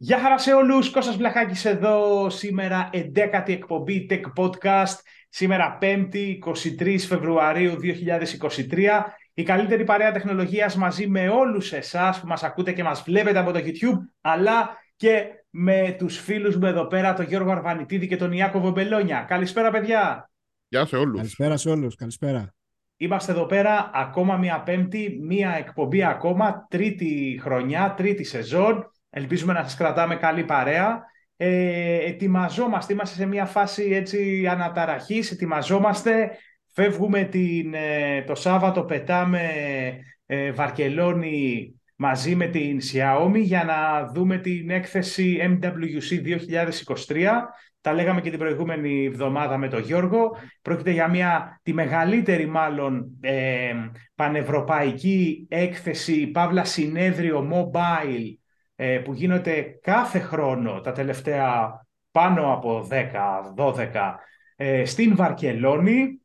Γεια χαρά σε όλους, Κώστας Βλαχάκης εδώ, σήμερα 11η εκπομπή Tech Podcast, σήμερα 5η 23 Φεβρουαρίου 2023, η καλύτερη παρέα τεχνολογίας μαζί με όλους εσάς που μας ακούτε και μας βλέπετε από το YouTube, αλλά και με τους φίλους μου εδώ πέρα, τον Γιώργο Αρβανιτίδη και τον Ιάκωβο Μπελόνια. Καλησπέρα παιδιά. Γεια σε όλους. Καλησπέρα σε όλους, καλησπέρα. Είμαστε εδώ πέρα ακόμα μία πέμπτη, μία εκπομπή ακόμα, τρίτη χρονιά, τρίτη σεζόν. Ελπίζουμε να σας κρατάμε καλή παρέα. Ε, ετοιμαζόμαστε, είμαστε σε μια φάση έτσι αναταραχής, ετοιμαζόμαστε. Φεύγουμε την, ε, το Σάββατο, πετάμε ε, Βαρκελόνη μαζί με την Xiaomi για να δούμε την έκθεση MWC 2023. Τα λέγαμε και την προηγούμενη εβδομάδα με τον Γιώργο. Πρόκειται για μια, τη μεγαλύτερη μάλλον ε, πανευρωπαϊκή έκθεση, παύλα συνέδριο mobile ε, που γίνεται κάθε χρόνο τα τελευταία πάνω από 10-12 ε, στην Βαρκελόνη.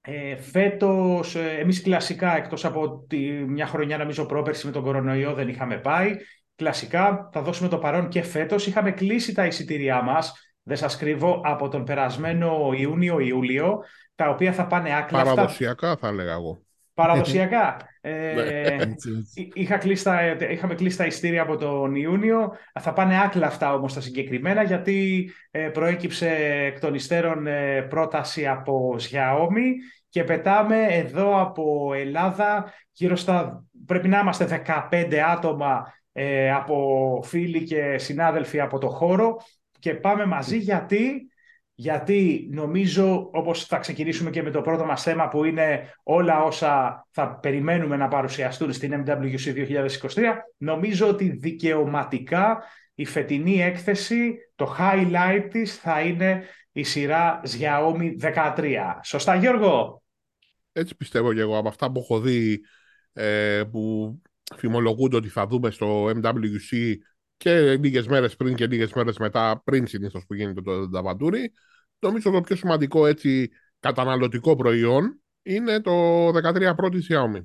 Ε, φέτος, ε, εμείς κλασικά, εκτός από τη, μια χρονιά νομίζω πρόπερση με τον κορονοϊό δεν είχαμε πάει, κλασικά θα δώσουμε το παρόν και φέτος. Είχαμε κλείσει τα εισιτήριά μας, δεν σας κρύβω, από τον περασμένο Ιούνιο-Ιούλιο, τα οποία θα πάνε άκλαστα. Παραδοσιακά θα έλεγα εγώ. Παραδοσιακά. ε, είχα κλείσει τα, είχαμε κλείσει τα ειστήρια από τον Ιούνιο. Θα πάνε άκλα αυτά όμως τα συγκεκριμένα γιατί ε, προέκυψε εκ των υστέρων ε, πρόταση από Xiaomi και πετάμε εδώ από Ελλάδα γύρω στα... Πρέπει να είμαστε 15 άτομα ε, από φίλοι και συνάδελφοι από το χώρο και πάμε μαζί γιατί γιατί νομίζω, όπως θα ξεκινήσουμε και με το πρώτο μας θέμα που είναι όλα όσα θα περιμένουμε να παρουσιαστούν στην MWC 2023, νομίζω ότι δικαιωματικά η φετινή έκθεση, το highlight της θα είναι η σειρά Xiaomi 13. Σωστά Γιώργο; Έτσι πιστεύω και εγώ από αυτά που έχω δει ε, που φημολογούνται ότι θα δούμε στο MWC και λίγες μέρες πριν και λίγες μέρες μετά, πριν συνήθως που γίνεται το Δαβαντούρι, νομίζω το πιο σημαντικό έτσι καταναλωτικό προϊόν είναι το 13 Pro της Xiaomi.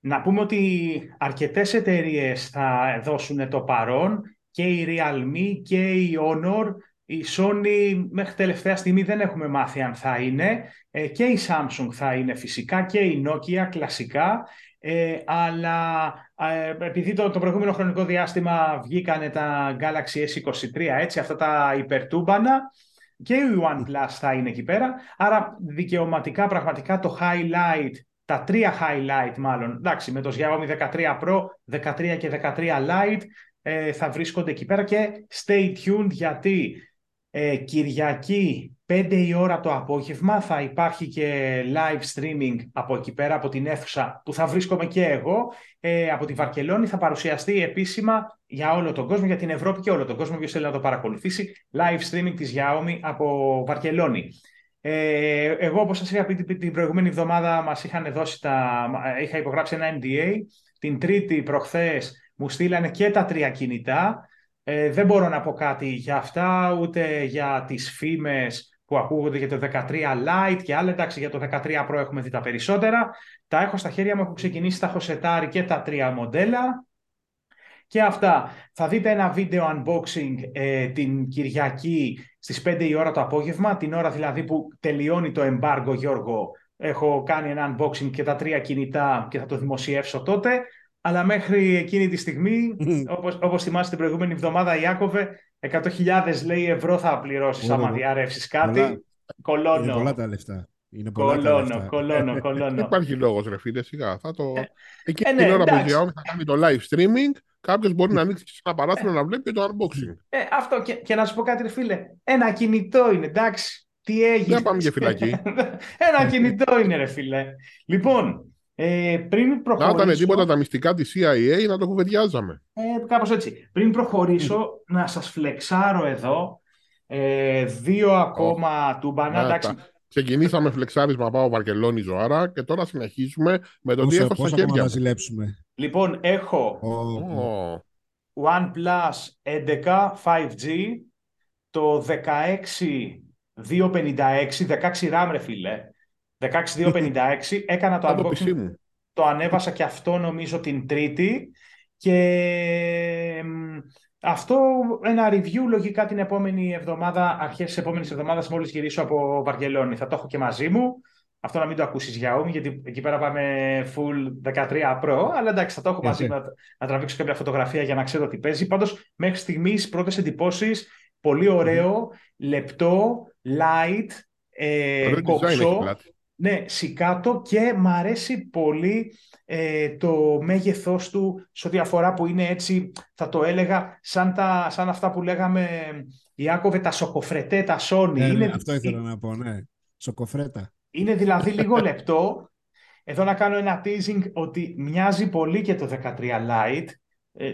Να πούμε ότι αρκετές εταιρείες θα δώσουν το παρόν και η Realme και η Honor. Η Sony μέχρι τελευταία στιγμή δεν έχουμε μάθει αν θα είναι. Ε, και η Samsung θα είναι φυσικά και η Nokia κλασικά. Ε, αλλά ε, επειδή το, το προηγούμενο χρονικό διάστημα βγήκανε τα Galaxy S23 έτσι αυτά τα υπερτούμπανα και η OnePlus θα είναι εκεί πέρα. Άρα δικαιωματικά πραγματικά το highlight, τα τρία highlight μάλλον, εντάξει, με το Xiaomi 13 Pro, 13 και 13 Lite ε, θα βρίσκονται εκεί πέρα και stay tuned γιατί ε, Κυριακή 5 η ώρα το απόγευμα θα υπάρχει και live streaming από εκεί πέρα, από την αίθουσα που θα βρίσκομαι και εγώ, ε, από τη Βαρκελόνη. Θα παρουσιαστεί επίσημα για όλο τον κόσμο, για την Ευρώπη και όλο τον κόσμο, ποιος θέλει να το παρακολουθήσει, live streaming της Xiaomi από Βαρκελόνη. Ε, εγώ, όπως σας είχα πει την προηγούμενη εβδομάδα, μας είχαν δώσει τα, είχα υπογράψει ένα NDA. Την τρίτη προχθές μου στείλανε και τα τρία κινητά. Ε, δεν μπορώ να πω κάτι για αυτά, ούτε για τις φήμες που ακούγονται για το 13 Lite και άλλα. Εντάξει, για το 13 Pro έχουμε δει τα περισσότερα. Τα έχω στα χέρια μου, έχω ξεκινήσει, τα έχω σετάρει και τα τρία μοντέλα. Και αυτά. Θα δείτε ένα βίντεο unboxing ε, την Κυριακή στις 5 η ώρα το απόγευμα, την ώρα δηλαδή που τελειώνει το embargo, Γιώργο. Έχω κάνει ένα unboxing και τα τρία κινητά και θα το δημοσιεύσω τότε. Αλλά μέχρι εκείνη τη στιγμή, όπως, όπως θυμάστε την προηγούμενη εβδομάδα, Ιάκωβε, 100.000 λέει ευρώ θα πληρώσεις άμα διαρρεύσεις κάτι. Κολώνω. Είναι πολλά τα λεφτά. Είναι πολλά κολώνω, τα λεφτά. κολώνω, κολώνω. Δεν υπάρχει λόγος ρε φίλε, σιγά. Θα το... Ε, Εκεί ε, ναι, την ώρα που η θα κάνει το live streaming, κάποιος μπορεί να ανοίξει ένα παράθυρο ε. να βλέπει το unboxing. Ε, αυτό και, και να σου πω κάτι ρε φίλε. Ένα κινητό είναι, εντάξει. Τι έγινε; Δεν πάμε για φυλακή. Ένα κινητό είναι ρε φίλε. Λοιπόν, ε, πριν προχωρήσω... Να ήταν τίποτα τα μυστικά της CIA να το κουβεντιάζαμε. Ε, κάπως έτσι. Πριν προχωρήσω, να σας φλεξάρω εδώ ε, δύο ακόμα του τούμπανα. Ξεκινήσαμε φλεξάρισμα πάω Βαρκελόνη Ζωάρα και τώρα συνεχίζουμε με το τι έχω στα χέρια μου. Λοιπόν, έχω oh. OnePlus 11 5G, το 16 256, 16 RAM ρε φίλε, 16256. Έκανα το unboxing. Το ανέβασα και αυτό νομίζω την Τρίτη. Και Αυτό ένα review λογικά την επόμενη εβδομάδα, αρχές της επόμενης εβδομάδας μόλις γυρίσω από Βαρκελόνη. Θα το έχω και μαζί μου. Αυτό να μην το ακούσεις για γιατί εκεί πέρα πάμε full 13 Pro, αλλά εντάξει θα το έχω μαζί μου να, να τραβήξω κάποια φωτογραφία για να ξέρω τι παίζει. Πάντως μέχρι στιγμής πρώτες εντυπώσεις, πολύ ωραίο, λεπτό, light, ε, κοψό. Ναι, σικάτο και μ' αρέσει πολύ ε, το μέγεθός του σε ό,τι αφορά που είναι έτσι, θα το έλεγα, σαν, τα, σαν αυτά που λέγαμε, Ιάκωβε, τα σοκοφρετέ, τα Sony. Ναι, είναι, ναι, αυτό ήθελα να πω, ναι. Σοκοφρέτα. Είναι δηλαδή λίγο λεπτό. Εδώ να κάνω ένα teasing ότι μοιάζει πολύ και το 13 Lite. Ε,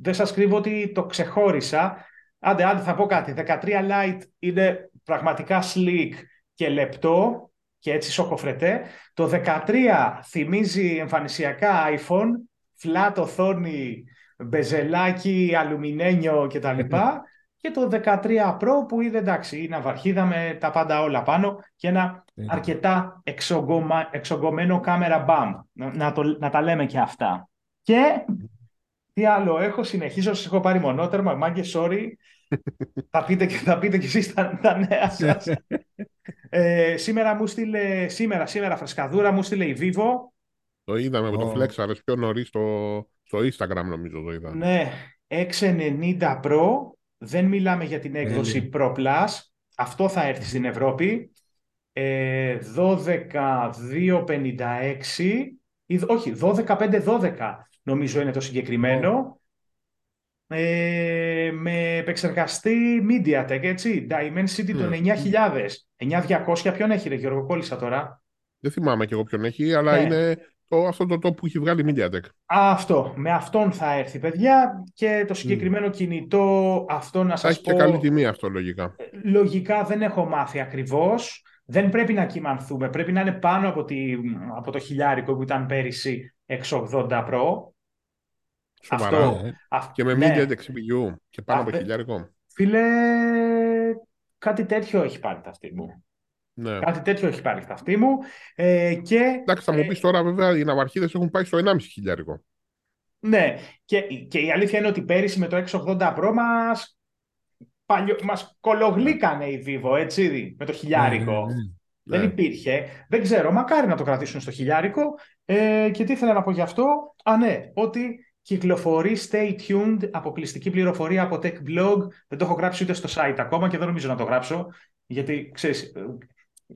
δεν σας κρύβω ότι το ξεχώρισα. Άντε, άντε, θα πω κάτι. 13 Lite είναι πραγματικά slick και λεπτό και έτσι σοκοφρετέ. Το 13 θυμίζει εμφανισιακά iPhone, flat οθόνη, μπεζελάκι, αλουμινένιο κτλ. και το 13 Pro που είδε εντάξει, είναι αβαρχίδα με τα πάντα όλα πάνω και ένα Ε, αρκετά εξογκωμα, εξογκωμένο κάμερα μπαμ. Να, να, το, να τα λέμε και αυτά. Και τι άλλο έχω, συνεχίζω, σας έχω πάρει μονότερμα, μάγκε, sorry. Θα, πείτε, και- θα πείτε κι εσείς τα, τα νέα σας. ε, σήμερα μου στείλε, σήμερα, σήμερα φρεσκαδούρα μου στείλε η Vivo. Το είδαμε με το Ω. Flexares πιο νωρίς στο, στο Instagram, νομίζω το είδα. Ναι, 690 Pro. Δεν μιλάμε για την έκδοση Pro Plus. Αυτό θα έρθει στην Ευρώπη. Ε, 12-256 ή, όχι, 12-5-12 νομίζω είναι το συγκεκριμένο. Ε, με επεξεργαστή MediaTek, έτσι. Dimensity των Ναι. 9000. 9200 ποιον έχει ρε Γιώργο, κόλλησα τώρα. Δεν θυμάμαι και εγώ ποιον έχει, αλλά Ναι. είναι το, αυτό το top που έχει βγάλει η MediaTek. Αυτό, με αυτόν θα έρθει παιδιά και το συγκεκριμένο κινητό αυτό να Θα σας έχει πω και καλή τιμή αυτό λογικά. λογικά δεν έχω μάθει ακριβώς δεν πρέπει να κοιμανθούμε πρέπει να είναι πάνω από, τη, από το χιλιάρικο που ήταν πέρυσι 680 Pro Σοβαρά. Αυτό. Ε, Α, Και με ναι. MediaTek CPU και πάνω Α, από δε- χιλιάρικο. φίλε κάτι τέτοιο έχει πάρει τα αυτή μου Ναι. κάτι τέτοιο έχει πάρει τα αυτή μου ε, και Εντάξει, θα μου ε, πεις τώρα βέβαια οι ναυαρχίδες έχουν πάει στο 1,5 χιλιάρικο. Ναι, και, και η αλήθεια είναι ότι πέρυσι με το 680 Pro μας, παλιό, μας κολογλίκανε η Vivo, έτσι, με το χιλιάρικο. ναι, ναι, ναι. Δεν Ναι. υπήρχε. Δεν ξέρω, μακάρι να το κρατήσουν στο χιλιάρικο. Ε, και τι ήθελα να πω γι' αυτό. Α, ναι, ότι κυκλοφορεί stay tuned, αποκλειστική πληροφορία από Tech Blog. Δεν το έχω γράψει ούτε στο site ακόμα και δεν νομίζω να το γράψω. Γιατί, ξέρεις, ε,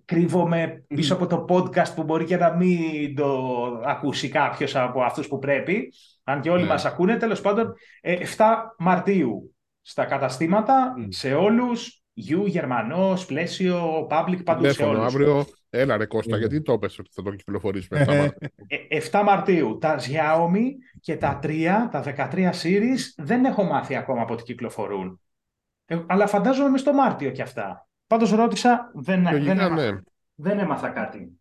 κρύβομαι πίσω από το podcast που μπορεί και να μην το ακούσει κάποιος από αυτούς που πρέπει. Αν και όλοι Ναι. μας ακούνε, τέλος πάντων, ε, 7 Μαρτίου στα καταστήματα, Μμ. σε όλους, You, Γερμανός, Πλαίσιο, Public, παντού σε Τηλέφωνο όλους. αύριο. Έλα ρε Κώστα, Ε. γιατί το έπεσε ότι θα το κυκλοφορήσουμε. αυτά μας. Ε, 7 Μαρτίου. Τα Xiaomi και τα 3, τα 13 series, δεν έχω μάθει ακόμα από τι κυκλοφορούν. Ε, αλλά φαντάζομαι μες στο Μάρτιο και αυτά. Πάντως ρώτησα, δεν, δεν, Λογικά έμαθα, ναι. δεν έμαθα κάτι.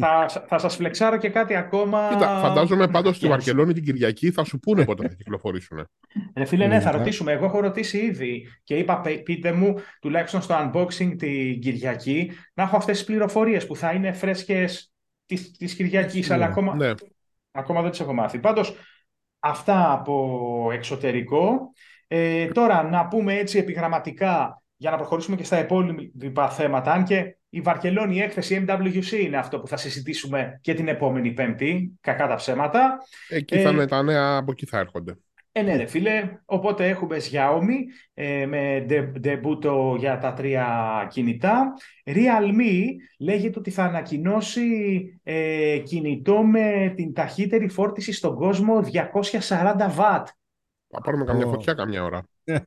Θα, θα σας φλεξάρω και κάτι ακόμα. Κοίτα, φαντάζομαι πάντως στη Yes. Βαρκελόνη την Κυριακή θα σου πούνε πότε θα κυκλοφορήσουν. Ρε φίλε, ναι, θα Λογικά. ρωτήσουμε. Εγώ έχω ρωτήσει ήδη και είπα πε- πείτε μου, τουλάχιστον στο unboxing την Κυριακή, να έχω αυτές τις πληροφορίες που θα είναι φρέσκες της, της Κυριακής, Σίγουρα. αλλά ακόμα, Ναι. Ακόμα δεν τις έχω μάθει. Πάντως, αυτά από εξωτερικό. Ε, τώρα, να πούμε έτσι επιγραμματικά, για να προχωρήσουμε και στα υπόλοιπα θέματα, αν και η Βαρκελόνη η έκθεση MWC είναι αυτό που θα συζητήσουμε και την επόμενη Πέμπτη, κακά τα ψέματα. Εκεί Ε, θα είναι τα νέα, από εκεί θα έρχονται. Ε, ναι, ρε φίλε. Οπότε έχουμε Xiaomi ε, με ντε- ντεμπούτο για τα τρία κινητά. Realme λέγεται ότι θα ανακοινώσει ε, κινητό με την ταχύτερη φόρτιση στον κόσμο 240 watt. Θα πάρουμε καμιά Ω. φωτιά καμιά ώρα. Ε,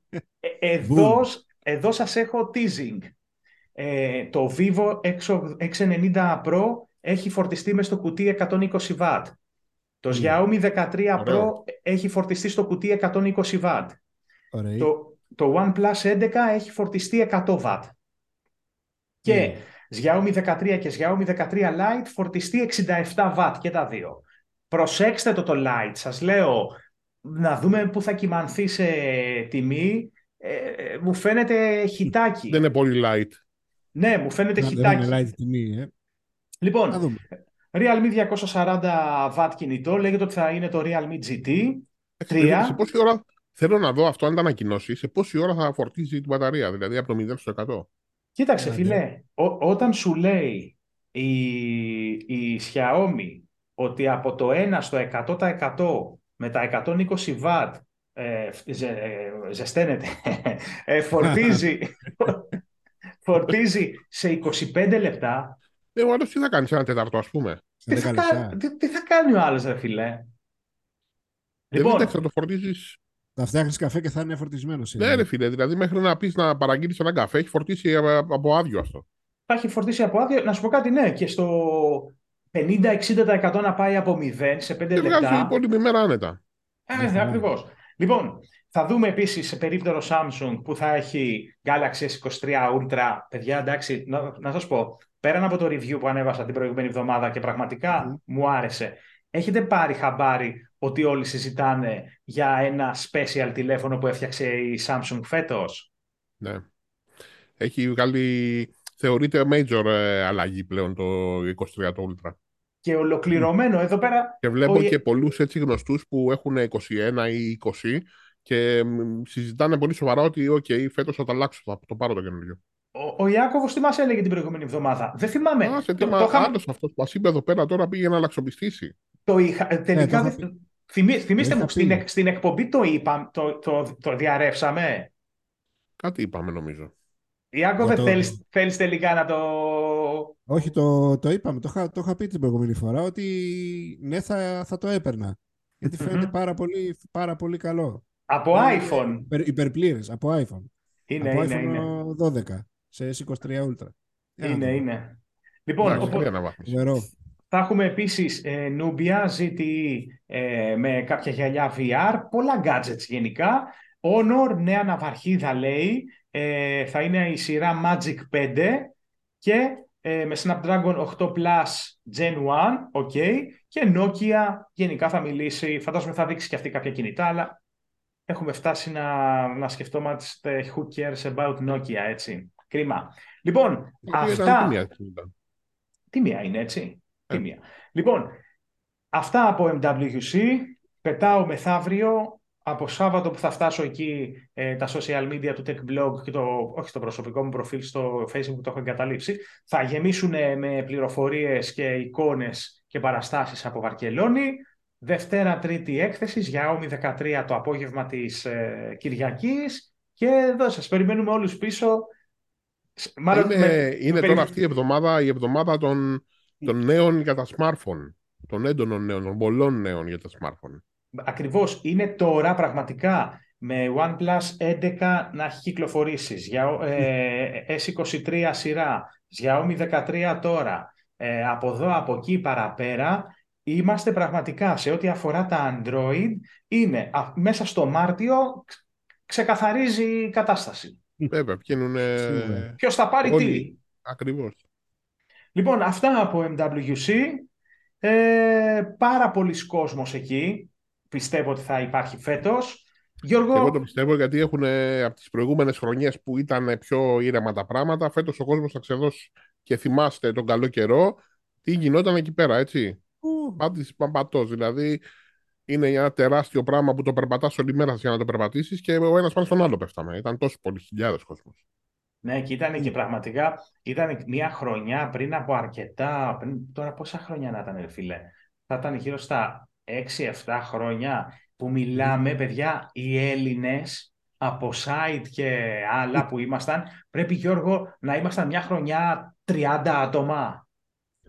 εδώ, εδώ σας έχω teasing. Ε, το Vivo X- X90 Pro έχει φορτιστεί μες στο κουτί 120 watt. Το Μμ. Xiaomi 13 Pro Ωραίο. έχει φορτιστεί στο κουτί 120 watt. Ωραία. Το, το OnePlus 11 έχει φορτιστεί 100 W. Και Ναι. Xiaomi 13 και Xiaomi 13 Lite φορτιστεί 67 W και τα δύο. Προσέξτε το το Lite, σας λέω, να δούμε πού θα κοιμανθεί σε τιμή. Ε, ε, μου φαίνεται χιτάκι. Δεν είναι πολύ light. Ναι, μου φαίνεται Να, δεν χιτάκι. είναι light τιμή, ε. Λοιπόν, Να δούμε. Realme 240 W κινητό, λέγεται ότι θα είναι το Realme GT. Εξυπηρέτηση. Τρία. Πόση ώρα Θέλω να δω αυτό αν τα ανακοινώσει σε πόση ώρα θα φορτίζει την μπαταρία, δηλαδή από το 0 στο 100. Κοίταξε, Ναι, φίλε, ό- όταν σου λέει η, η Xiaomi ότι από το 1 στο 100% με τα 120 βατ ε, ζε, ε, ζεσταίνεται, ε, φορτίζει, φορτίζει σε 25 λεπτά, Ε, ο άλλος τι θα κάνει σε ένα τέταρτο, ας πούμε; Σε τι 10 θα, λεπτά. κα- τι, τι θα κάνει ο άλλος, ρε φίλε; Δεν Λοιπόν, εντάξει, θα το φορτίζει. Θα φτιάχνεις καφέ και θα είναι φορτισμένος. Ναι, ρε φίλε, δηλαδή μέχρι να πεις να παραγγείλεις ένα καφέ, έχει φορτίσει από από άδειο αυτό. θα έχει φορτίσει από άδεια. Να σου πω κάτι, ναι, και στο 50-60% να πάει από 0 σε 5 Και βγάζει την λεπτά. υπόλοιπη μέρα άνετα. Ε, Ναι, ναι, ναι. ακριβώς. Λοιπόν, θα δούμε επίσης σε περίπτερο Samsung που θα έχει Galaxy S23 Ultra. Παιδιά, εντάξει, να, να σας πω, πέραν από το review που ανέβασα την προηγούμενη εβδομάδα και πραγματικά Μμμ. μου άρεσε, έχετε πάρει χαμπάρι ότι όλοι συζητάνε για ένα special τηλέφωνο που έφτιαξε η Samsung φέτος; Ναι. Έχει βγάλει. Θεωρείται major ε, αλλαγή πλέον το 23 το Ultra. Και ολοκληρωμένο εδώ πέρα, Και βλέπω Ο- και πολλούς έτσι γνωστούς που έχουν 21 ή 20 και μ, συζητάνε πολύ σοβαρά ότι οκ, φέτος θα το αλλάξω, θα το πάρω το καινούριο. ο, ο Ιάκωβος τι μας έλεγε την προηγούμενη εβδομάδα; Δεν θυμάμαι. Α, σε Το- τι μα, το είχα- άλλος αυτός που μας είπε εδώ πέρα τώρα πήγε να αλλαξοπιστήσει. Το είχα, ε, τελικά, το είχα δεν- θυμί- θυμίστε είχα μου, στην, πει. εκ- στην εκπομπή το είπα, το, το, το διαρρεύσαμε. Κάτι είπαμε νομίζω. Ιάκωβε, Για το- θέλεις, θέλεις τελικά να το... Όχι, το, το είπαμε. Το είχα, το είχα πει την προηγούμενη φορά ότι ναι, θα, θα το έπαιρνα. Γιατί φαίνεται Μμμ. πάρα, πολύ, πάρα πολύ καλό. Από Είναι iPhone. Υπερ, υπερπλήρες, από iPhone. Είναι, από είναι, iPhone είναι. 12 σε S23 Ultra. Για να Είναι, δούμε. είναι. Λοιπόν, Εντάξει, οπο- καλή αναβάθμιση. Φοβερό. θα έχουμε επίσης ε, Nubia ZTE ε, με κάποια γυαλιά VR, πολλά gadgets γενικά. Honor, νέα ναυαρχίδα λέει, ε, θα είναι η σειρά Magic 5 και ε, με Snapdragon 8 Plus Gen 1, ok, και Nokia γενικά θα μιλήσει, φαντάζομαι θα δείξει και αυτή κάποια κινητά, αλλά έχουμε φτάσει να, να σκεφτόμαστε who cares about Nokia, έτσι. Κρίμα. Λοιπόν, Η οποία ήταν αυτά... τίμια, ήταν. Τίμια είναι, έτσι. Ε. Τίμια. Λοιπόν, αυτά από MWC. Πετάω μεθαύριο, από Σάββατο που θα φτάσω εκεί, ε, τα social media του Tech Blog και το, όχι στο προσωπικό μου προφίλ, στο Facebook που το έχω εγκαταλείψει, θα γεμίσουν με πληροφορίες και εικόνες και παραστάσεις από Βαρκελόνη. Δευτέρα, Τρίτη έκθεσης για Xiaomi 13 το απόγευμα της ε, Κυριακής. Και εδώ σας περιμένουμε όλους πίσω. Σ- Μάλλον είναι με- είναι με τώρα περι- αυτή η εβδομάδα η εβδομάδα των, των νέων για τα smartphone. Των έντονων νέων, των πολλών νέων για τα smartphone. Ακριβώς, είναι τώρα πραγματικά με OnePlus 11 να έχει κυκλοφορήσεις, για ε, S23 σειρά, Xiaomi 13 τώρα, ε, από εδώ, από εκεί παραπέρα, είμαστε πραγματικά σε ό,τι αφορά τα Android, είναι α, μέσα στο Μάρτιο ξ- ξεκαθαρίζει η κατάσταση. Βέβαια, βγαίνουν. Σίγουρα. Ποιος θα πάρει τι. Όλοι. Ακριβώς. Λοιπόν, αυτά από MWC. Ε, πάρα πολλοί κόσμος εκεί. Πιστεύω ότι θα υπάρχει φέτος. Γιώργο, Εγώ το πιστεύω γιατί έχουν από τις προηγούμενες χρονιές που ήταν πιο ήρεμα τα πράγματα, φέτος ο κόσμος θα ξεδώσει. Και θυμάστε τον καλό καιρό τι γινόταν εκεί πέρα, έτσι. Ου, Πάντης παμπατός, δηλαδή είναι ένα τεράστιο πράγμα που το περπατάς όλη μέρα για να το περπατήσεις και ο ένας πάνω στον άλλο πέφταμε. Ήταν τόσο πολλοί χιλιάδες κόσμος. Ναι, και ήταν και πραγματικά ήταν μια χρονιά πριν από αρκετά. Πριν, τώρα πόσα χρόνια να ήταν, ρε φίλε; Θα ήταν γύρω στα 6-7 χρόνια που μιλάμε, παιδιά, οι Έλληνες από site και άλλα που ήμασταν. Πρέπει, Γιώργο, να ήμασταν μια χρονιά 30 άτομα.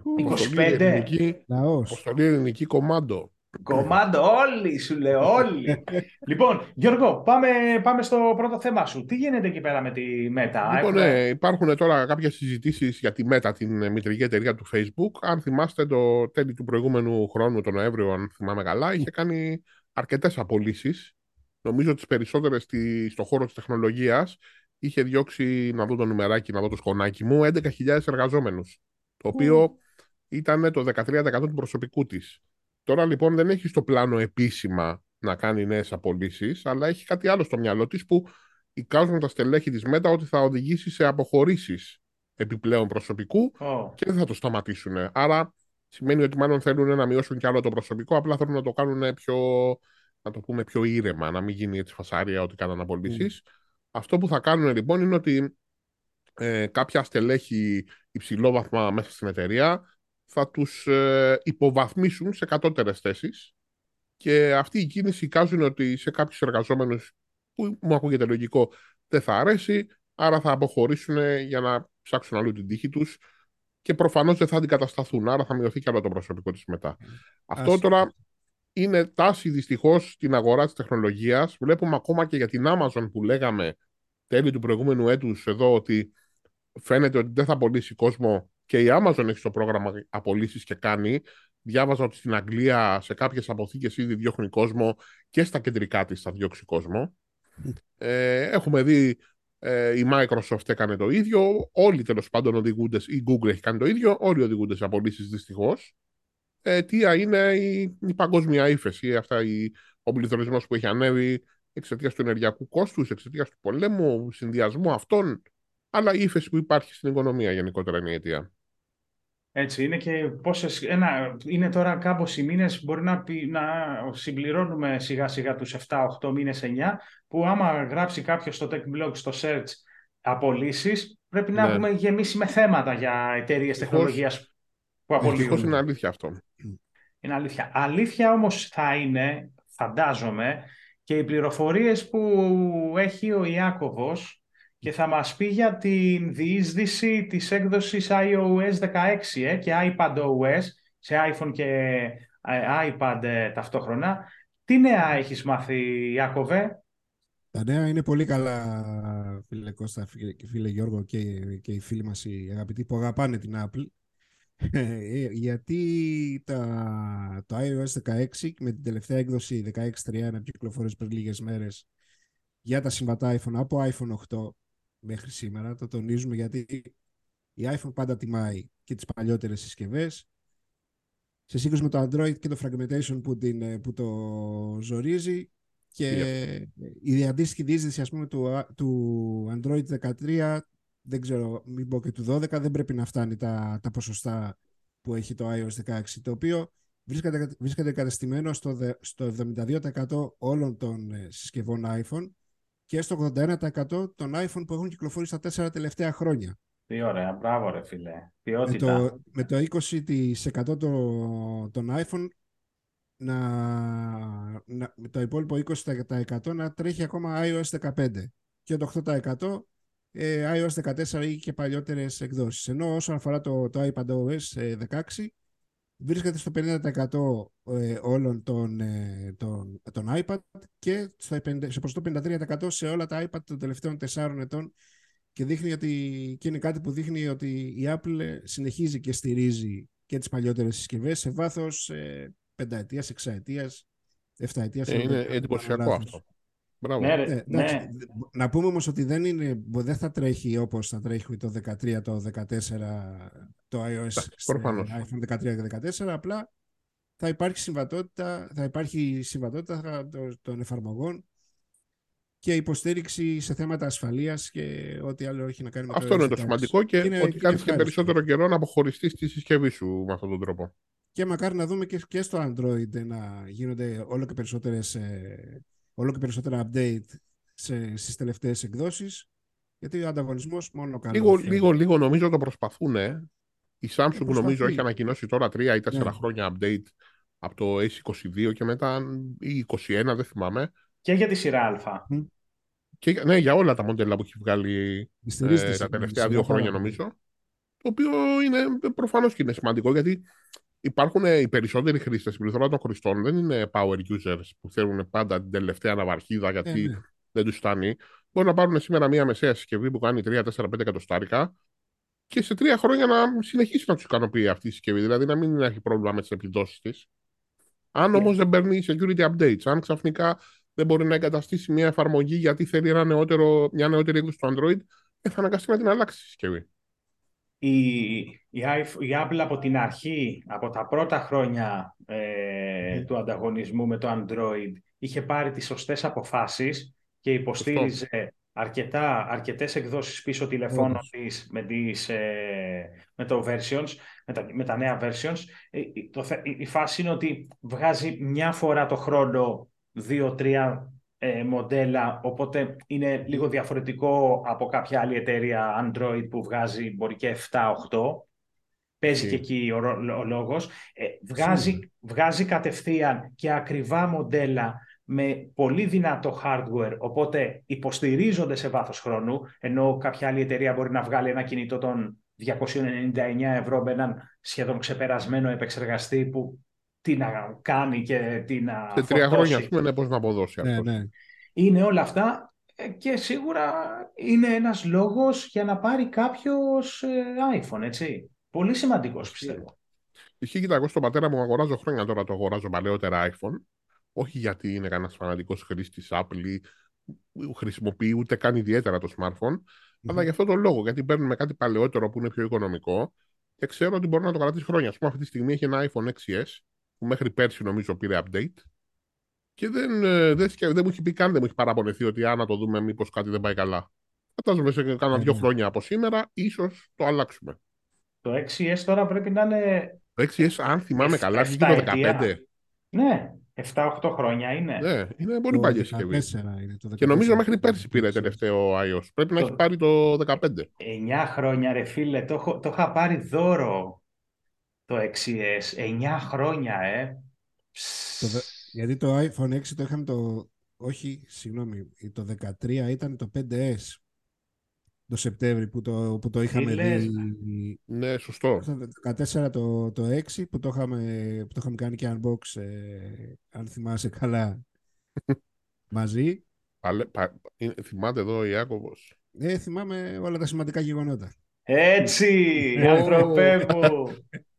Ου, 25. Αποστολή ελληνική, Λαός. αποστολή ελληνική κομμάντο. Κομμάντο όλοι, σου λέω όλοι. λοιπόν, Γιώργο, πάμε, πάμε στο πρώτο θέμα σου. Τι γίνεται εκεί πέρα με τη Meta. Λοιπόν, Έχουμε- ναι, υπάρχουν τώρα κάποιες συζητήσεις για τη Meta, την μητρική εταιρεία του Facebook. Αν θυμάστε το τέλη του προηγούμενου χρόνου, τον Νοέμβριο, αν θυμάμαι καλά, είχε κάνει αρκετές απολύσεις. Νομίζω τις περισσότερες στη, στο χώρο της τεχνολογίας. Είχε διώξει, να δω το νουμεράκι, να δω το σκονάκι μου, 11.000 εργαζόμενους. Το οποίο ήταν το 13% του προσωπικού της. Τώρα λοιπόν δεν έχει στο πλάνο επίσημα να κάνει νέες απολύσεις, αλλά έχει κάτι άλλο στο μυαλό της που εικάζουν τα στελέχη της ΜΕΤΑ ότι θα οδηγήσει σε αποχωρήσεις επιπλέον προσωπικού Ω, και δεν θα το σταματήσουν. Άρα σημαίνει ότι μάλλον θέλουν να μειώσουν κι άλλο το προσωπικό, απλά θέλουν να το κάνουν πιο να το πούμε πιο ήρεμα, να μην γίνει έτσι φασάρια ότι κάναν απολύσεις. Αυτό που θα κάνουν λοιπόν είναι ότι ε, κάποια στελέχη υψηλόβαθμα μέσα στην εταιρεία θα τους ε, υποβαθμίσουν σε κατώτερες θέσεις και αυτή η κίνηση εικάζουν ότι σε κάποιους εργαζόμενους που μου ακούγεται λογικό δεν θα αρέσει, άρα θα αποχωρήσουν για να ψάξουν αλλού την τύχη τους και προφανώς δεν θα αντικατασταθούν, άρα θα μειωθεί και άλλο το προσωπικό της μετά. Αυτό τώρα είναι τάση δυστυχώς στην αγορά της τεχνολογίας. Βλέπουμε ακόμα και για την Amazon που λέγαμε τέλη του προηγούμενου έτους εδώ ότι φαίνεται ότι δεν θα απολύσει κόσμο και η Amazon έχει στο πρόγραμμα απολύσεις και κάνει. Διάβαζα ότι στην Αγγλία σε κάποιες αποθήκες ήδη διώχνει κόσμο και στα κεντρικά της θα διώξει κόσμο. Ε, έχουμε δει ε, η Microsoft έκανε το ίδιο, όλοι τέλος πάντων οδηγούνται, η Google έχει κάνει το ίδιο, όλοι οδηγούνται σε απολύσεις δυστυχώς. Ε, τι είναι η, η παγκόσμια ύφεση, αυτά, η, ο πληθωρισμός που έχει ανέβει εξαιτίας του ενεργειακού κόστους, εξαιτίας του πολέμου, συνδυασμού αυτών, αλλά η ύφεση που υπάρχει στην οικονομία γενικότερα είναι η αιτία. Έτσι είναι και πόσες, ένα, είναι τώρα κάπως οι μήνες, μπορεί να, να συμπληρώνουμε σιγά σιγά τους 7, 8 μήνες, 9, που άμα γράψει κάποιος στο tech blog, στο search απολύσεις, πρέπει να ναι. έχουμε γεμίσει με θέματα για εταιρείες τεχνολογίας που απολύουν. είναι αλήθεια αυτό. Είναι αλήθεια. Αλήθεια όμως θα είναι, φαντάζομαι, και οι πληροφορίες που έχει ο Ιάκωβος και θα μας πει για την διείσδυση της έκδοσης iOS 16 ε, και iPadOS σε iPhone και ε, iPad ε, ταυτόχρονα. Τι νέα έχεις μάθει, Ιάκωβε; Τα νέα είναι πολύ καλά, φίλε Κώστα και φίλε Γιώργο και, και οι φίλοι μας οι αγαπητοί που αγαπάνε την Apple. Γιατί τα, το iOS 16 με την τελευταία έκδοση 16.3 να κυκλοφορήσει πριν λίγες μέρες για τα συμβατά iPhone από iPhone 8 μέχρι σήμερα. Το τονίζουμε γιατί η iPhone πάντα τιμάει και τις παλιότερες συσκευές. Σε σύγκριση με το Android και το fragmentation που, την, ε, που το ζορίζει και η αντίστοιχη διείσδυση ας πούμε του, του Android 13 δεν ξέρω, μην πω και του 12 δεν πρέπει να φτάνει τα, τα ποσοστά που έχει το iOS 16 το οποίο βρίσκεται, βρίσκεται κατεστημένο στο, στο 72% όλων των ε, συσκευών iPhone και στο 81% των iPhone που έχουν κυκλοφορήσει τα τέσσερα τελευταία χρόνια. Τι ωραία, μπράβο ρε φίλε. Με το, με το 20% των iPhone να, να, με το υπόλοιπο 20% να τρέχει ακόμα iOS 15 και το 8% ε, iOS 14 ή και παλιότερες εκδόσεις. Ενώ όσον αφορά το, το iPadOS 16 βρίσκεται στο 50% ε, όλων των, ε, των, των iPad και στο, σε ποσοστό 53% σε όλα τα iPad των τελευταίων 4 ετών και, δείχνει ότι, και είναι κάτι που δείχνει ότι η Apple συνεχίζει και στηρίζει και τις παλιότερες συσκευές σε βάθος ε, πενταετίας, εξαετίας, εφταετίας. Ε, είναι εντυπωσιακό αυτό. Μπράβο. Ναι, ε, ναι. Να πούμε όμως ότι δεν, είναι, δεν θα τρέχει όπως θα τρέχει το 13, το 14, το iOS iPhone 13 και 14, απλά θα υπάρχει συμβατότητα, θα υπάρχει συμβατότητα των εφαρμογών και υποστήριξη σε θέματα ασφαλείας και ό,τι άλλο έχει να κάνει με Αυτό το Αυτό είναι το σημαντικό και είναι, ότι κάνεις και περισσότερο καιρό να αποχωριστείς τη συσκευή σου με αυτόν τον τρόπο. Και μακάρι να δούμε και, και στο Android να γίνονται όλο και περισσότερες ε, όλο και περισσότερα update σε, στις τελευταίες εκδόσεις γιατί ο ανταγωνισμός μόνο καλό. Λίγο, λίγο, λίγο νομίζω το προσπαθούν. Η Samsung ε, νομίζω έχει ανακοινώσει τώρα τρία ή τέσσερα ναι. χρόνια update από το S22 και μετά ή 21 δεν θυμάμαι. Και για τη σειρά Α. Και, ναι, για όλα τα μοντέλα που έχει βγάλει ε, τα τελευταία δύο χρόνια νομίζω. Το οποίο είναι προφανώς και είναι σημαντικό γιατί υπάρχουν οι περισσότεροι χρήστες, η πληθώρα των χρηστών δεν είναι power users που θέλουν πάντα την τελευταία αναβαρχίδα γιατί ε, ναι. δεν τους φτάνει. Μπορούν να πάρουν σήμερα μία μεσαία συσκευή που κάνει 3, 4, 5 εκατοστάρικα και σε τρία χρόνια να συνεχίσει να τους ικανοποιεί αυτή η συσκευή. Δηλαδή να μην έχει πρόβλημα με τις επιδόσεις της. Αν yeah. όμως δεν παίρνει security updates, αν ξαφνικά δεν μπορεί να εγκαταστήσει μια εφαρμογή γιατί θέλει ένα νεότερο, μια νεότερη έκδοση του Android, ε, θα αναγκαστεί να την αλλάξει τη συσκευή η, η, Apple από την αρχή, από τα πρώτα χρόνια ε, ναι. του ανταγωνισμού με το Android, είχε πάρει τις σωστές αποφάσεις και υποστήριζε αρκετά, αρκετές εκδόσεις πίσω τηλεφώνων της με, τις, ε, με, το versions, με, τα, με τα νέα versions. Ε, το, η φάση είναι ότι βγάζει μια φορά το χρόνο δύο-τρία ε, μοντέλα, οπότε είναι λίγο διαφορετικό από κάποια άλλη εταιρεία Android που βγάζει μπορεί και 7-8. Παίζει και εκεί ο, ο λόγος. Ε, βγάζει, βγάζει κατευθείαν και ακριβά μοντέλα με πολύ δυνατό hardware, οπότε υποστηρίζονται σε βάθος χρόνου, ενώ κάποια άλλη εταιρεία μπορεί να βγάλει ένα κινητό των 299 ευρώ με έναν σχεδόν ξεπερασμένο επεξεργαστή που τι να κάνει και τι να Σε τρία χρόνια, ας πούμε, ναι, πώς να αποδώσει ναι, αυτό. Ναι. Είναι όλα αυτά ε, και σίγουρα είναι ένας λόγος για να πάρει κάποιος ε, iPhone, έτσι. Πολύ σημαντικός, πιστεύω. Είχε κοίτα, εγώ στον πατέρα μου αγοράζω χρόνια τώρα το αγοράζω παλαιότερα iPhone. Όχι γιατί είναι κανένας φανατικός χρήστης Apple ή χρησιμοποιεί ούτε καν ιδιαίτερα το smartphone, mm-hmm. αλλά για αυτόν τον λόγο. Γιατί παίρνουμε κάτι παλαιότερο που είναι πιο οικονομικό και ξέρω ότι μπορεί να το κρατήσει χρόνια. Α πούμε, αυτή τη στιγμή έχει ένα iPhone 6s που μέχρι πέρσι νομίζω πήρε update και δεν, ε, δεν, δεν μου έχει πει καν, δεν μου έχει παραπονεθεί ότι αν να το δούμε μήπως κάτι δεν πάει καλά. Φαντάζομαι σε κάνα δύο χρόνια από σήμερα ίσως το αλλάξουμε. Το 6S τώρα πρέπει να είναι... Το 6S αν θυμάμαι καλά βγήκε το 15. Ναι, 7-8 χρόνια είναι. Ναι, είναι πολύ παλιό συσκευή. Και νομίζω μέχρι πέρσι πήρε τελευταίο iOS. Πρέπει να έχει πάρει το 15. 9 χρόνια ρε φίλε, το, το είχα πάρει δώρο το 6S. 9 χρόνια, ε. Το, γιατί το iPhone 6 το είχαμε το... Όχι, συγγνώμη, το 13 ήταν το 5S. Το Σεπτέμβρη που το, που το είχαμε δει. Ναι, σωστό. Το 14 το, το 6 που το, είχαμε, που το είχαμε κάνει και unbox, ε, αν θυμάσαι καλά, μαζί. Παλε, πα, θυμάται εδώ ο Ιάκωβος. Ε, θυμάμαι όλα τα σημαντικά γεγονότα. Έτσι, ανθρωπέ μου.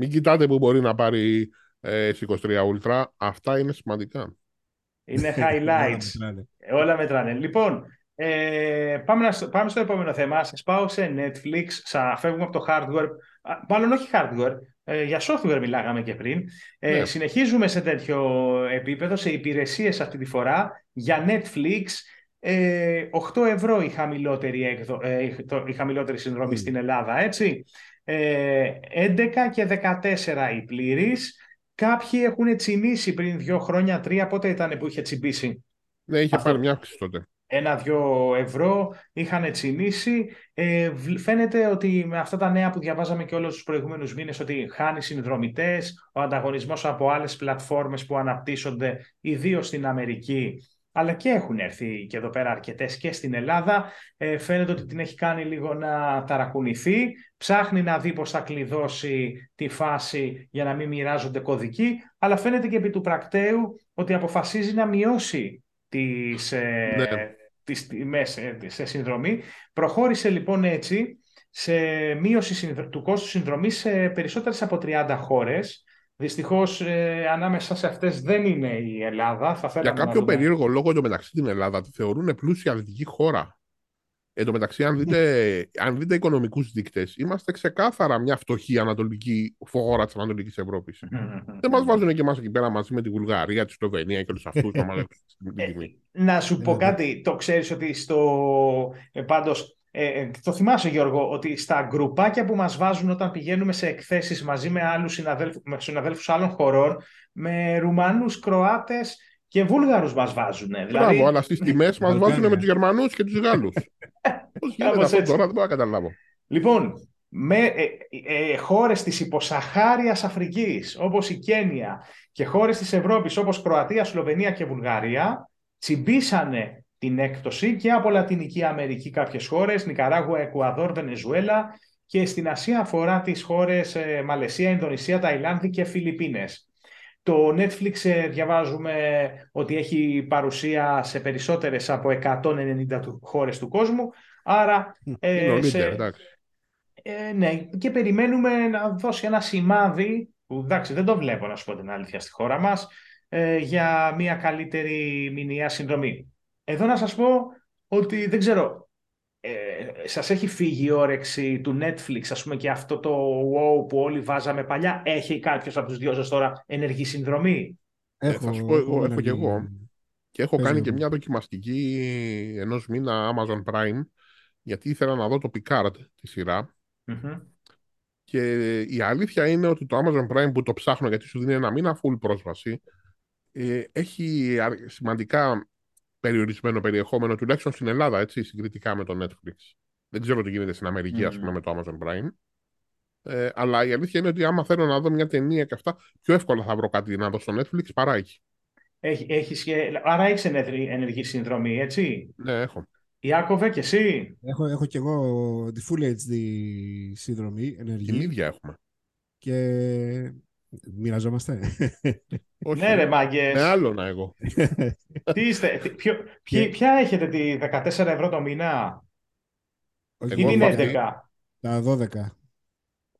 Μην κοιτάτε που μπορεί να πάρει ε, 23 Ultra. Αυτά είναι σημαντικά. Είναι highlights. όλα μετράνε. Λοιπόν, ε, πάμε, να, πάμε στο επόμενο θέμα. Σας πάω σε Netflix. Σα φεύγουμε από το hardware. Μάλλον όχι hardware. Ε, για software μιλάγαμε και πριν. Ε, ναι. Συνεχίζουμε σε τέτοιο επίπεδο, σε υπηρεσίες αυτή τη φορά. Για Netflix, ε, 8 ευρώ η χαμηλότερη, έκδο, ε, το, η χαμηλότερη συνδρομή mm. στην Ελλάδα, έτσι. Ε, 11 και 14 η πλήρης. Κάποιοι έχουν τσιμήσει πριν δύο χρόνια, τρία, πότε ήταν που είχε τσιμπήσει; Ναι, είχε Αυτό... πάρει μια αύξηση τότε ένα-δυο ευρώ είχαν τσιμήσει. Ε, φαίνεται ότι με αυτά τα νέα που διαβάζαμε και όλους τους προηγούμενους μήνες ότι χάνει συνδρομητές, ο ανταγωνισμός από άλλες πλατφόρμες που αναπτύσσονται ιδίως στην Αμερική αλλά και έχουν έρθει και εδώ πέρα αρκετές και στην Ελλάδα. Ε, φαίνεται ότι την έχει κάνει λίγο να ταρακουνηθεί. Ψάχνει να δει πώς θα κλειδώσει τη φάση για να μην μοιράζονται κωδικοί. Αλλά φαίνεται και επί του πρακτέου ότι αποφασίζει να μειώσει τις, ε, ναι τις τιμές ε, σε συνδρομή. Προχώρησε λοιπόν έτσι σε μείωση του κόστου συνδρομής σε περισσότερες από 30 χώρες. Δυστυχώς ε, ανάμεσα σε αυτές δεν είναι η Ελλάδα. Θα Για κάποιο περίεργο λόγο μεταξύ την Ελλάδα τη θεωρούν πλούσια δυτική χώρα. Εν τω μεταξύ, αν δείτε, αν δείτε οικονομικούς δείκτες, είμαστε ξεκάθαρα μια φτωχή ανατολική χώρα της Ανατολικής Ευρώπης. Δεν μας βάζουν και εμάς εκεί πέρα μαζί με τη Βουλγαρία, τη Σλοβενία και όλου αυτούς να μαλέψουν την τιμή. Να σου πω κάτι. Το ξέρεις ότι στο. Ε, Πάντως, ε, το θυμάσαι Γιώργο, ότι στα γκρουπάκια που μας βάζουν όταν πηγαίνουμε σε εκθέσεις μαζί με άλλους συναδέλφους, με συναδέλφους άλλων χωρών, με Ρουμάνους, Κροάτες και Βούλγαρους μας βάζουν. Δηλαδή... Μπράβο, αλλά στις τιμές μας βάζουν με τους Γερμανούς και τους Γάλλους. Πώς γίνεται αυτό τώρα, δεν μπορώ να καταλάβω. Λοιπόν, με ε, ε, χώρες της υποσαχάριας Αφρικής, όπως η Κένια και χώρες της Ευρώπης, όπως Κροατία, Σλοβενία και Βουλγαρία, τσιμπήσανε την έκπτωση και από Λατινική Αμερική κάποιες χώρες, Νικαράγουα, Εκουαδόρ, Βενεζουέλα και στην Ασία αφορά τις χώρες ε, Μαλαισία, Ινδονησία, Ταϊλάνδη και Φιλιππίνες. Το Netflix ε, διαβάζουμε ότι έχει παρουσία σε περισσότερες από 190 χώρες του κόσμου, άρα... Ε, σε, ε, ναι, και περιμένουμε να δώσει ένα σημάδι, που εντάξει δεν το βλέπω να σου πω την αλήθεια στη χώρα μας, ε, για μια καλύτερη μηνιαία συνδρομή. Εδώ να σας πω ότι δεν ξέρω, ε, σας έχει φύγει η όρεξη του Netflix, ας πούμε και αυτό το wow που όλοι βάζαμε παλιά, έχει κάποιος από τους δυο σας τώρα ενεργή συνδρομή; Έχω, ε, θα σου πω, εγώ, έχω και εγώ. Και έχω κάνει και μια δοκιμαστική ενός μήνα Amazon Prime, γιατί ήθελα να δω το Picard τη σειρα Και η αλήθεια είναι ότι το Amazon Prime που το ψάχνω γιατί σου δίνει ένα μήνα full πρόσβαση, ε, έχει σημαντικά περιορισμένο περιεχόμενο, τουλάχιστον στην Ελλάδα, έτσι, συγκριτικά με το Netflix. Δεν ξέρω τι γίνεται στην Αμερική, mm. πούμε, με το Amazon Prime. Ε, αλλά η αλήθεια είναι ότι άμα θέλω να δω μια ταινία και αυτά, πιο εύκολα θα βρω κάτι να δω στο Netflix παρά εκεί. Έχει, έχεις, άρα έχεις ενεργή συνδρομή, έτσι; Ναι, έχω. Ιάκωβε και εσύ; Έχω, έχω και εγώ τη Full HD συνδρομή ενεργή. Την ίδια έχουμε. Και μοιραζόμαστε; Όχι. Ναι ρε μάγκες. Με άλλο να εγώ. Τι είστε, ποιο, ποιο, ποια έχετε τη 14 ευρώ το μήνα; Όχι, Ή την 11. Τα 12.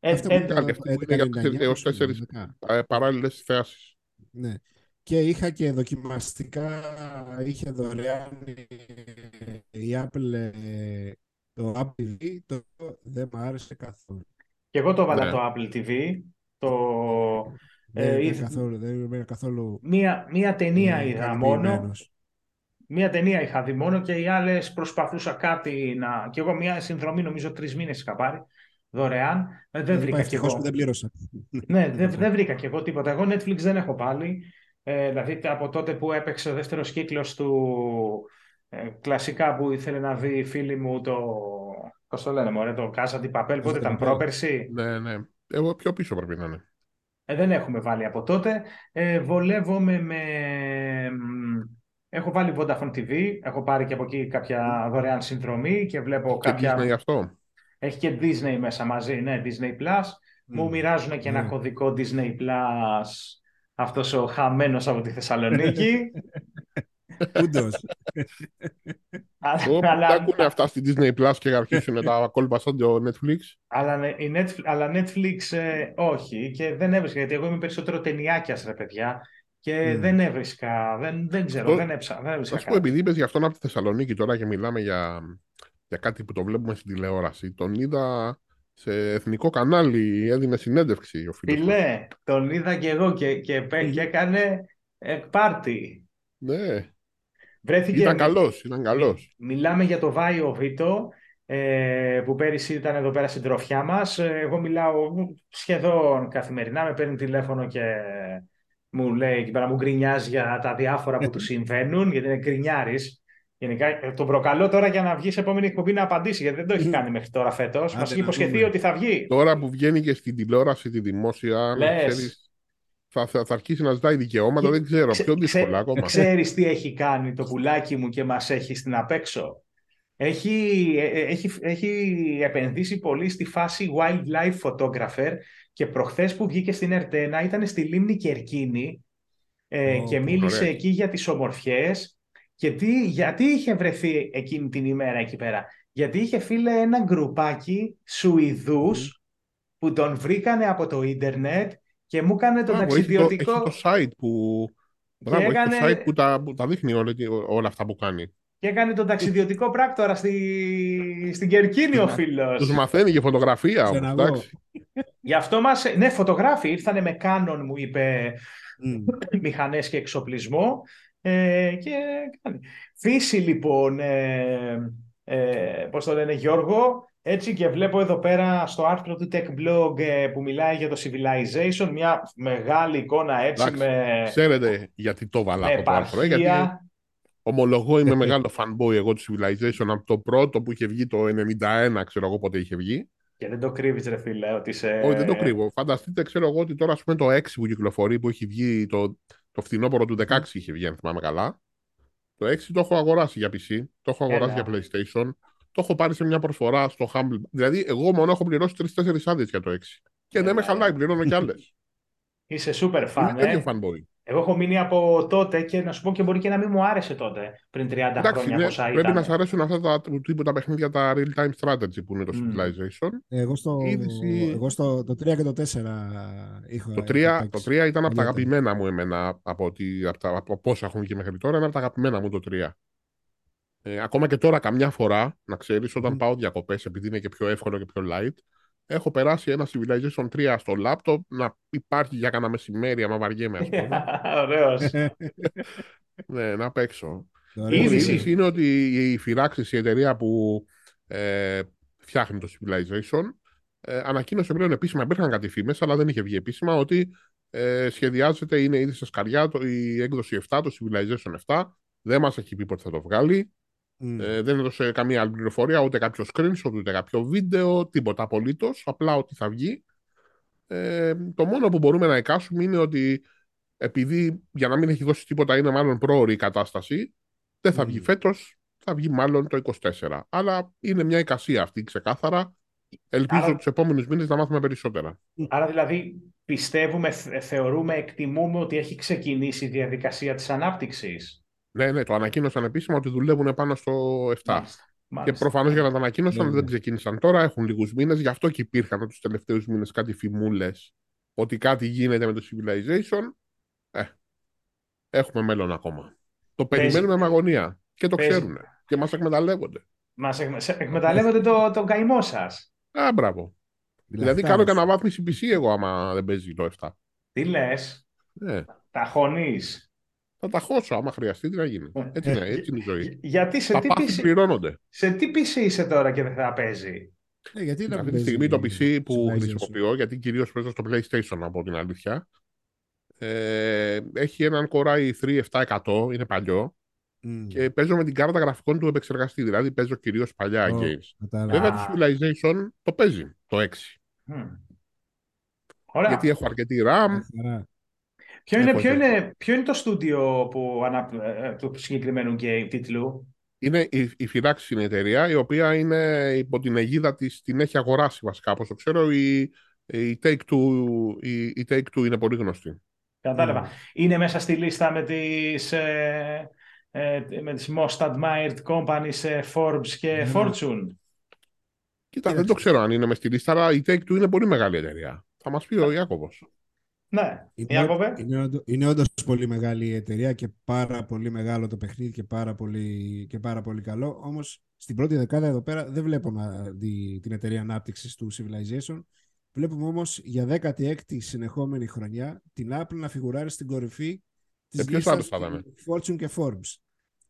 Ε, Αυτό ε, που Κάτι αυτό που είναι για 11,99, έως τέσσερις ε, παράλληλες θέσεις. Ναι. Και είχα και δοκιμαστικά, είχε δωρεάν η Apple ε, το Apple TV, το δεν μου άρεσε καθόλου. Και εγώ το βάλα Ναι. το Apple TV. Το, Δεν, ε, ήταν είδα- καθόλου, δεν ήμουν καθόλου μία, μία ταινία ε, είδα μόνο. ικανοποιημένος. Μία ταινία είχα δει μόνο και οι άλλες προσπαθούσα κάτι να. Και εγώ μία συνδρομή, νομίζω τρεις μήνες είχα πάρει δωρεάν. Ε, δεν Είπα, βρήκα κι ευτυχώς εγώ. που δεν πλήρωσα. Ναι, δεν, δεν βρήκα κι εγώ τίποτα. Εγώ Netflix δεν έχω πάλι. Ε, δηλαδή από τότε που έπαιξε ο δεύτερος κύκλος του ε, κλασικά που ήθελε να δει η φίλη μου το. Πώς το λένε, μωρέ, το Casa di Papel, πότε di ήταν, Papel. πρόπερση. Ναι, ναι. Εγώ πιο πίσω πρέπει να είναι. Ε, δεν έχουμε βάλει από τότε. Ε, βολεύομαι με... μ, Έχω βάλει Vodafone TV, έχω πάρει και από εκεί κάποια δωρεάν συνδρομή και βλέπω Και κάποια... Disney αυτό. Έχει και Disney μέσα μαζί, ναι, Disney Plus. Μου Μμ. μοιράζουν και ένα Ναι. κωδικό Disney Plus αυτός ο χαμένος από τη Θεσσαλονίκη. Ούντως. Ω, αλλά, Τα ακούνε αυτά στη Disney Plus και αρχίσουν τα κόλπα σαν το Netflix. αλλά, ναι, η Netflix, αλλά Netflix ε, όχι και δεν έβρισκα γιατί εγώ είμαι περισσότερο ταινιάκιας ρε παιδιά και Μμ. δεν έβρισκα, δεν, δεν ξέρω, Το- δεν έψα, δεν έβρισκα Θα σου πω, κάτι. επειδή είπες για αυτόν από τη Θεσσαλονίκη τώρα και μιλάμε για, για κάτι που το βλέπουμε στην τηλεόραση, τον είδα σε εθνικό κανάλι, έδινε συνέντευξη ο φίλος. του. Φίλε, τον είδα και εγώ και, και, πέ- και έκανε εκπάρτι. Ναι, Βρέθηκε, ήταν καλός, ήταν καλός. μιλάμε για το Βάιο Βίτο, ε, που πέρυσι ήταν εδώ πέρα στην τροφιά μας. Ε, Εγώ μιλάω σχεδόν καθημερινά, με παίρνει τηλέφωνο και μου λέει εκεί πέρα, μου γκρινιάζει για τα διάφορα που του συμβαίνουν, γιατί είναι γκρινιάρης. Γενικά, ε, τον προκαλώ τώρα για να βγεις σε επόμενη εκπομπή να απαντήσει, γιατί δεν το έχει κάνει μέχρι τώρα φέτος. Άντε, Μας έχει να υποσχεθεί δούμε. ότι θα βγει. Τώρα που βγαίνει και στην τηλεόραση τη δημόσια, να Λες. ξέρεις, θα, θα, θα αρχίσει να ζητάει δικαιώματα, Και- δεν ξέρω, Ξε- πιο δύσκολα ξε- ακόμα. Ξέρεις τι έχει κάνει το πουλάκι μου και μας έχει στην απέξω; Έχει, ε, ε, έχει, έχει επενδύσει πολύ στη φάση wildlife photographer και προχθές που βγήκε στην Ερτένα ήταν στη λίμνη Κερκίνη ε, Ω, και πω, μίλησε ωραία. εκεί για τις ομορφιές και τι, γιατί είχε βρεθεί εκείνη την ημέρα εκεί πέρα; Γιατί είχε φίλε ένα γκρουπάκι Σουηδούς που τον βρήκανε από το ίντερνετ και μου έκανε τον Μπράβο, έχει, το, ταξιδιωτικό... έχει το site που, μπράβο, έχει έκανε- το site που τα, που τα δείχνει όλα, όλα αυτά που κάνει. Και έκανε τον ταξιδιωτικό πράκτορα στη... στην Κερκίνη ο Τους φίλος. μαθαίνει και φωτογραφία όμως, Ξαναδώ. εντάξει. Γι' αυτό μας... Ναι, φωτογράφοι ήρθανε με κάνον, μου είπε, Μμ. μηχανές και εξοπλισμό. Ε, και κάνει. Φύση λοιπόν, ε, ε, πώς το λένε Γιώργο, έτσι και βλέπω εδώ πέρα στο άρθρο του Tech Blog ε, που μιλάει για το Civilization, μια μεγάλη εικόνα έτσι Εντάξει, με, Ξέρετε γιατί το βάλα με αυτό το άρθρο, ε, γιατί επαρχία. ομολογώ είμαι μεγάλο fanboy εγώ του Civilization από το πρώτο που είχε βγει το 91, ξέρω εγώ πότε είχε βγει. Και δεν το κρύβεις ρε φίλε, ότι σε... Όχι, δεν το κρύβω. Φανταστείτε, ξέρω εγώ ότι τώρα ας πούμε το 6 που κυκλοφορεί, που έχει βγει το, το φθινόπωρο του 16 είχε βγει, αν θυμάμαι καλά. Το 6 το έχω αγοράσει για PC, το έχω αγοράσει Έλα. για PlayStation, το έχω πάρει σε μια προσφορά στο Humble. Δηλαδή, εγώ μόνο έχω πληρώσει 3-4 άδειες για το 6. Και δεν με Έλα, χαλάει, πληρώνω κι άλλες. Είσαι super fan, Είμαι ε. τέτοιο fanboy. Εγώ έχω μείνει από τότε και να σου πω και μπορεί και να μην μου άρεσε τότε, πριν 30 Εντάξει, χρόνια ναι, πόσα πρέπει ήταν. να σα αρέσουν αυτά τα του τύπου τα παιχνίδια, τα real-time strategy που είναι το Μμ. Civilization. Εγώ στο, Η είδηση- εγώ στο το 3 και το 4 είχα Το 3, είχα το παίξει. 3 ήταν από τα Παλιότερα. αγαπημένα μου εμένα από, ότι, από, τα, από πόσα έχουν βγει μέχρι τώρα, είναι από τα αγαπημένα μου το 3. Ε, ακόμα και τώρα καμιά φορά, να ξέρεις, όταν Μμμ. πάω διακοπές, επειδή είναι και πιο εύκολο και πιο light, έχω περάσει ένα Civilization 3 στο laptop να υπάρχει για κανένα μεσημέρι, άμα βαριέμαι, ας πούμε. Ωραίος. ναι, να παίξω. Ωραία. Η Είδηση. είδηση είναι ότι η Firaxis, η εταιρεία που ε, φτιάχνει το Civilization, ε, ανακοίνωσε πλέον επίσημα, υπήρχαν κάτι φήμες, αλλά δεν είχε βγει επίσημα, ότι Ε, σχεδιάζεται, είναι ήδη σε σκαριά το, η έκδοση 7, το Civilization 7. Δεν μας έχει πει πότε θα το βγάλει. Mm. Ε, δεν έδωσε καμία άλλη πληροφορία, ούτε κάποιο screenshot, ούτε κάποιο βίντεο, τίποτα απολύτως. Απλά ότι θα βγει. Ε, το μόνο που μπορούμε να εικάσουμε είναι ότι επειδή για να μην έχει δώσει τίποτα είναι μάλλον πρόωρη η κατάσταση, δεν θα βγει φέτος, θα βγει μάλλον το 24. Αλλά είναι μια εικασία αυτή ξεκάθαρα. Ελπίζω Άρα... τους επόμενους μήνες να μάθουμε περισσότερα. Άρα δηλαδή πιστεύουμε, θεωρούμε, εκτιμούμε ότι έχει ξεκινήσει η διαδικασία της ανάπτυξης; Ναι, ναι, το ανακοίνωσαν επίσημα ότι δουλεύουν πάνω στο 7. Και προφανώς για να το ανακοίνωσαν ναι, δεν ναι. ξεκίνησαν τώρα, έχουν λίγους μήνες. Γι' αυτό και υπήρχαν τους τελευταίους μήνες κάτι φημούλες ότι κάτι γίνεται με το Civilization. Ε, έχουμε μέλλον ακόμα. Το περιμένουμε με αγωνία και το ξέρουν. Και μας εκμεταλλεύονται. Μας εκμεταλλεύονται το, το καημό σας. Α, μπράβο. Δηλαδή κάνω και αναβάθμιση PC εγώ άμα δεν παίζει το 7. Τι λες; Ναι. Τα χωνείς; Θα τα χώσω άμα χρειαστεί τι να γίνει. Ε, έτσι είναι, έτσι είναι η ζωή. Γιατί σε τα τι PC πληρώνονται. Σε τι PC είσαι τώρα και δεν θα παίζει; Ε, γιατί να Αυτή τη στιγμή το PC που χρησιμοποιώ, γιατί κυρίως παίζω στο PlayStation από την αλήθεια, ε, έχει έναν Core i3 7100, είναι παλιό, mm. και παίζω με την κάρτα γραφικών του επεξεργαστή, δηλαδή παίζω κυρίως παλιά oh, games. Βέβαια το Civilization το παίζει, το 6. Mm. Γιατί έχω αρκετή RAM. Ποιο είναι, ποιο, είναι, ποιο είναι το στούντιο που ανα, ε, του συγκεκριμένου game τίτλου; Είναι η, η Firaxis είναι η εταιρεία, η οποία είναι υπό την αιγίδα της, την έχει αγοράσει βασικά, όπως το ξέρω, η, η Take-Two η, η Take είναι πολύ γνωστή. Κατάλαβα. Mm. Είναι μέσα στη λίστα με τις, ε, ε, με τις most admired companies ε, Forbes και mm. Fortune. Κοίτα, δεν το ξέρω αν είναι μέσα στη λίστα, αλλά η Take-Two είναι πολύ μεγάλη εταιρεία. Θα μας πει ο Ιάκωβος. Ναι, είναι, είναι, είναι όντως πολύ μεγάλη η εταιρεία και πάρα πολύ μεγάλο το παιχνίδι και πάρα πολύ, και πάρα πολύ καλό. Όμως στην πρώτη δεκάδα εδώ πέρα δεν βλέπω να δει την εταιρεία ανάπτυξης του Civilization. Βλέπουμε όμως για 16η συνεχόμενη χρονιά την Apple να φιγουράρει στην κορυφή της λίστα Fortune και Forbes.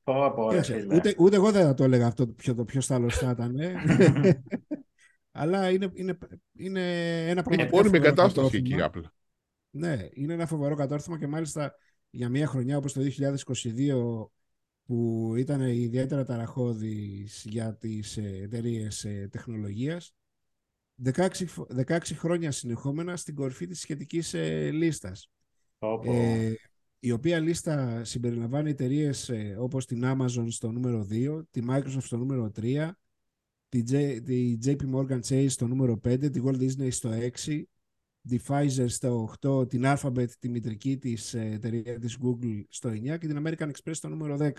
Πω, πω, ούτε, ούτε εγώ δεν θα το έλεγα αυτό ποιο, το ποιο άλλο θα ήταν. Αλλά είναι, είναι, είναι ένα πραγματικό. Είναι με κατάσταση εκεί η Apple. Ναι, είναι ένα φοβερό κατόρθωμα και μάλιστα για μια χρονιά όπως το 2022 που ήταν ιδιαίτερα ταραχώδης για τις ε, εταιρείες ε, τεχνολογίας 16, 16 χρόνια συνεχόμενα στην κορυφή της σχετικής ε, λίστας. Ε, η οποία λίστα συμπεριλαμβάνει εταιρείες ε, όπως την Amazon στο νούμερο 2, τη Microsoft στο νούμερο 3, τη, J, τη JP Morgan Chase στο νούμερο 5, τη Walt Disney στο 6, τη Pfizer στο 8, την Alphabet, τη μητρική της ε, εταιρεία της Google στο 9 και την American Express στο νούμερο 10.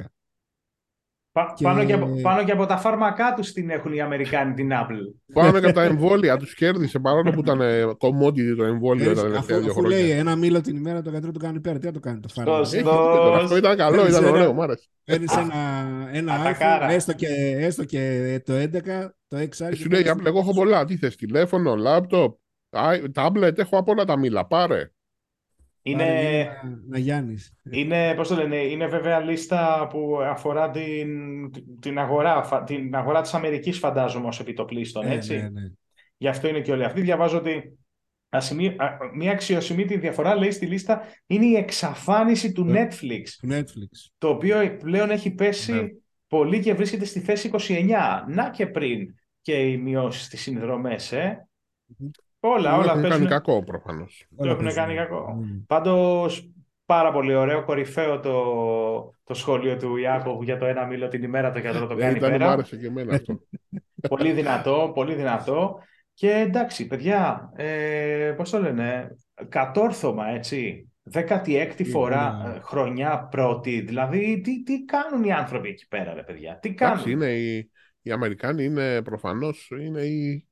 και... Πάνω, και από, πάνω και από τα φάρμακά τους την έχουν οι Αμερικάνοι την Apple. Πάνω και από τα εμβόλια τους κέρδισε παρόλο που ήταν commodity το εμβόλιο τα τελευταία δύο χρόνια. Αφού λέει ένα μήλο την ημέρα το γιατρό του κάνει πέρα, τι θα το κάνει το φάρμακο. Αυτό ήταν καλό, ήταν ωραίο, μου άρεσε. Παίρνεις ένα, ένα iPhone, έστω και, έστω και το 11, το XR. Σου λέει, εγώ έχω πολλά, τι θες, τηλέφωνο, λάπτοπ, Τάμπλετ έχω από όλα τα μήλα, πάρε. Είναι, να, Γιάννης. είναι, πώς το λένε, είναι βέβαια λίστα που αφορά την, την, αγορά, την αγορά της Αμερικής φαντάζομαι ως επιτοπλίστων, ε, έτσι. Ναι, ναι. Γι' αυτό είναι και όλοι αυτοί. Διαβάζω ότι μια αξιοσημείτη διαφορά λέει στη λίστα είναι η εξαφάνιση του Netflix. Netflix. Το οποίο πλέον έχει πέσει ναι. πολύ και βρίσκεται στη θέση 29. Να και πριν και οι μειώσεις στις συνδρομές, ε. Όλα, όλα έχουν κάνει κακό προφανώς. Το έχουν κάνει κακό. Mm. Πάντως, πάρα πολύ ωραίο, κορυφαίο το, το σχόλιο του Ιάκωβου για το ένα μήλο την ημέρα, το γιατρό το κάνει πέρα. Μου άρεσε και εμένα αυτό. πολύ δυνατό, πολύ δυνατό. Και εντάξει, παιδιά, ε, πώς το λένε, κατόρθωμα, έτσι. 16η φορά ε, χρονιά πρώτη. Δηλαδή, τι, τι κάνουν οι άνθρωποι εκεί πέρα, ρε παιδιά. Τι κάνουν; Εντάξει, είναι οι, οι Αμερικάνοι είναι προφανώς είναι οι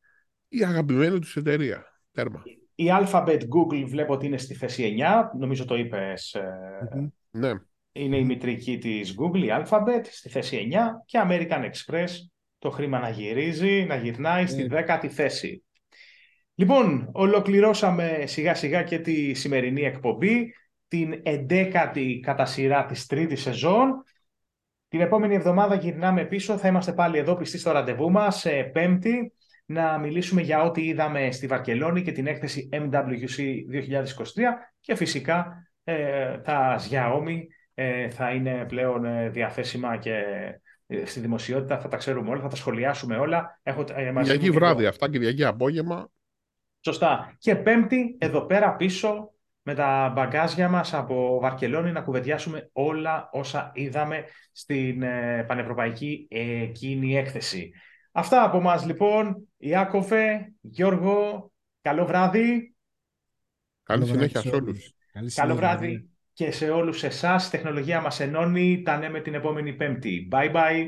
η αγαπημένη τους εταιρεία. Τέρμα. Η Alphabet Google βλέπω ότι είναι στη θέση 9, νομίζω το είπες. Ε, ναι. Είναι η μητρική της Google, η Alphabet, στη θέση 9 και American Express το χρήμα να γυρίζει, να γυρνάει στη 10η ναι. θέση. Λοιπόν, ολοκληρώσαμε σιγά σιγά και τη σημερινή εκπομπή, την 11η κατά σειρά της τρίτης σεζόν. Την επόμενη εβδομάδα γυρνάμε πίσω, θα είμαστε πάλι εδώ πιστοί στο ραντεβού μας, σε πέμπτη, να μιλήσουμε για ό,τι είδαμε στη Βαρκελόνη και την έκθεση MWC 2023 και φυσικά ε, τα Xiaomi ε, θα είναι πλέον ε, διαθέσιμα και ε, στη δημοσιότητα, θα τα ξέρουμε όλα, θα τα σχολιάσουμε όλα. Έχω, ε, Κυριακή βράδυ το... αυτά, Κυριακή απόγευμα. Σωστά. Και πέμπτη, εδώ πέρα πίσω, με τα μπαγκάζια μας από Βαρκελόνη να κουβεντιάσουμε όλα όσα είδαμε στην ε, πανευρωπαϊκή εκείνη έκθεση. Αυτά από μας λοιπόν. Ιάκωβε, Γιώργο, καλό βράδυ. Καλή συνέχεια σε όλους. Καλό βράδυ και σε όλους εσάς. Η τεχνολογία μας ενώνει. Τα με την επόμενη πέμπτη. Bye bye.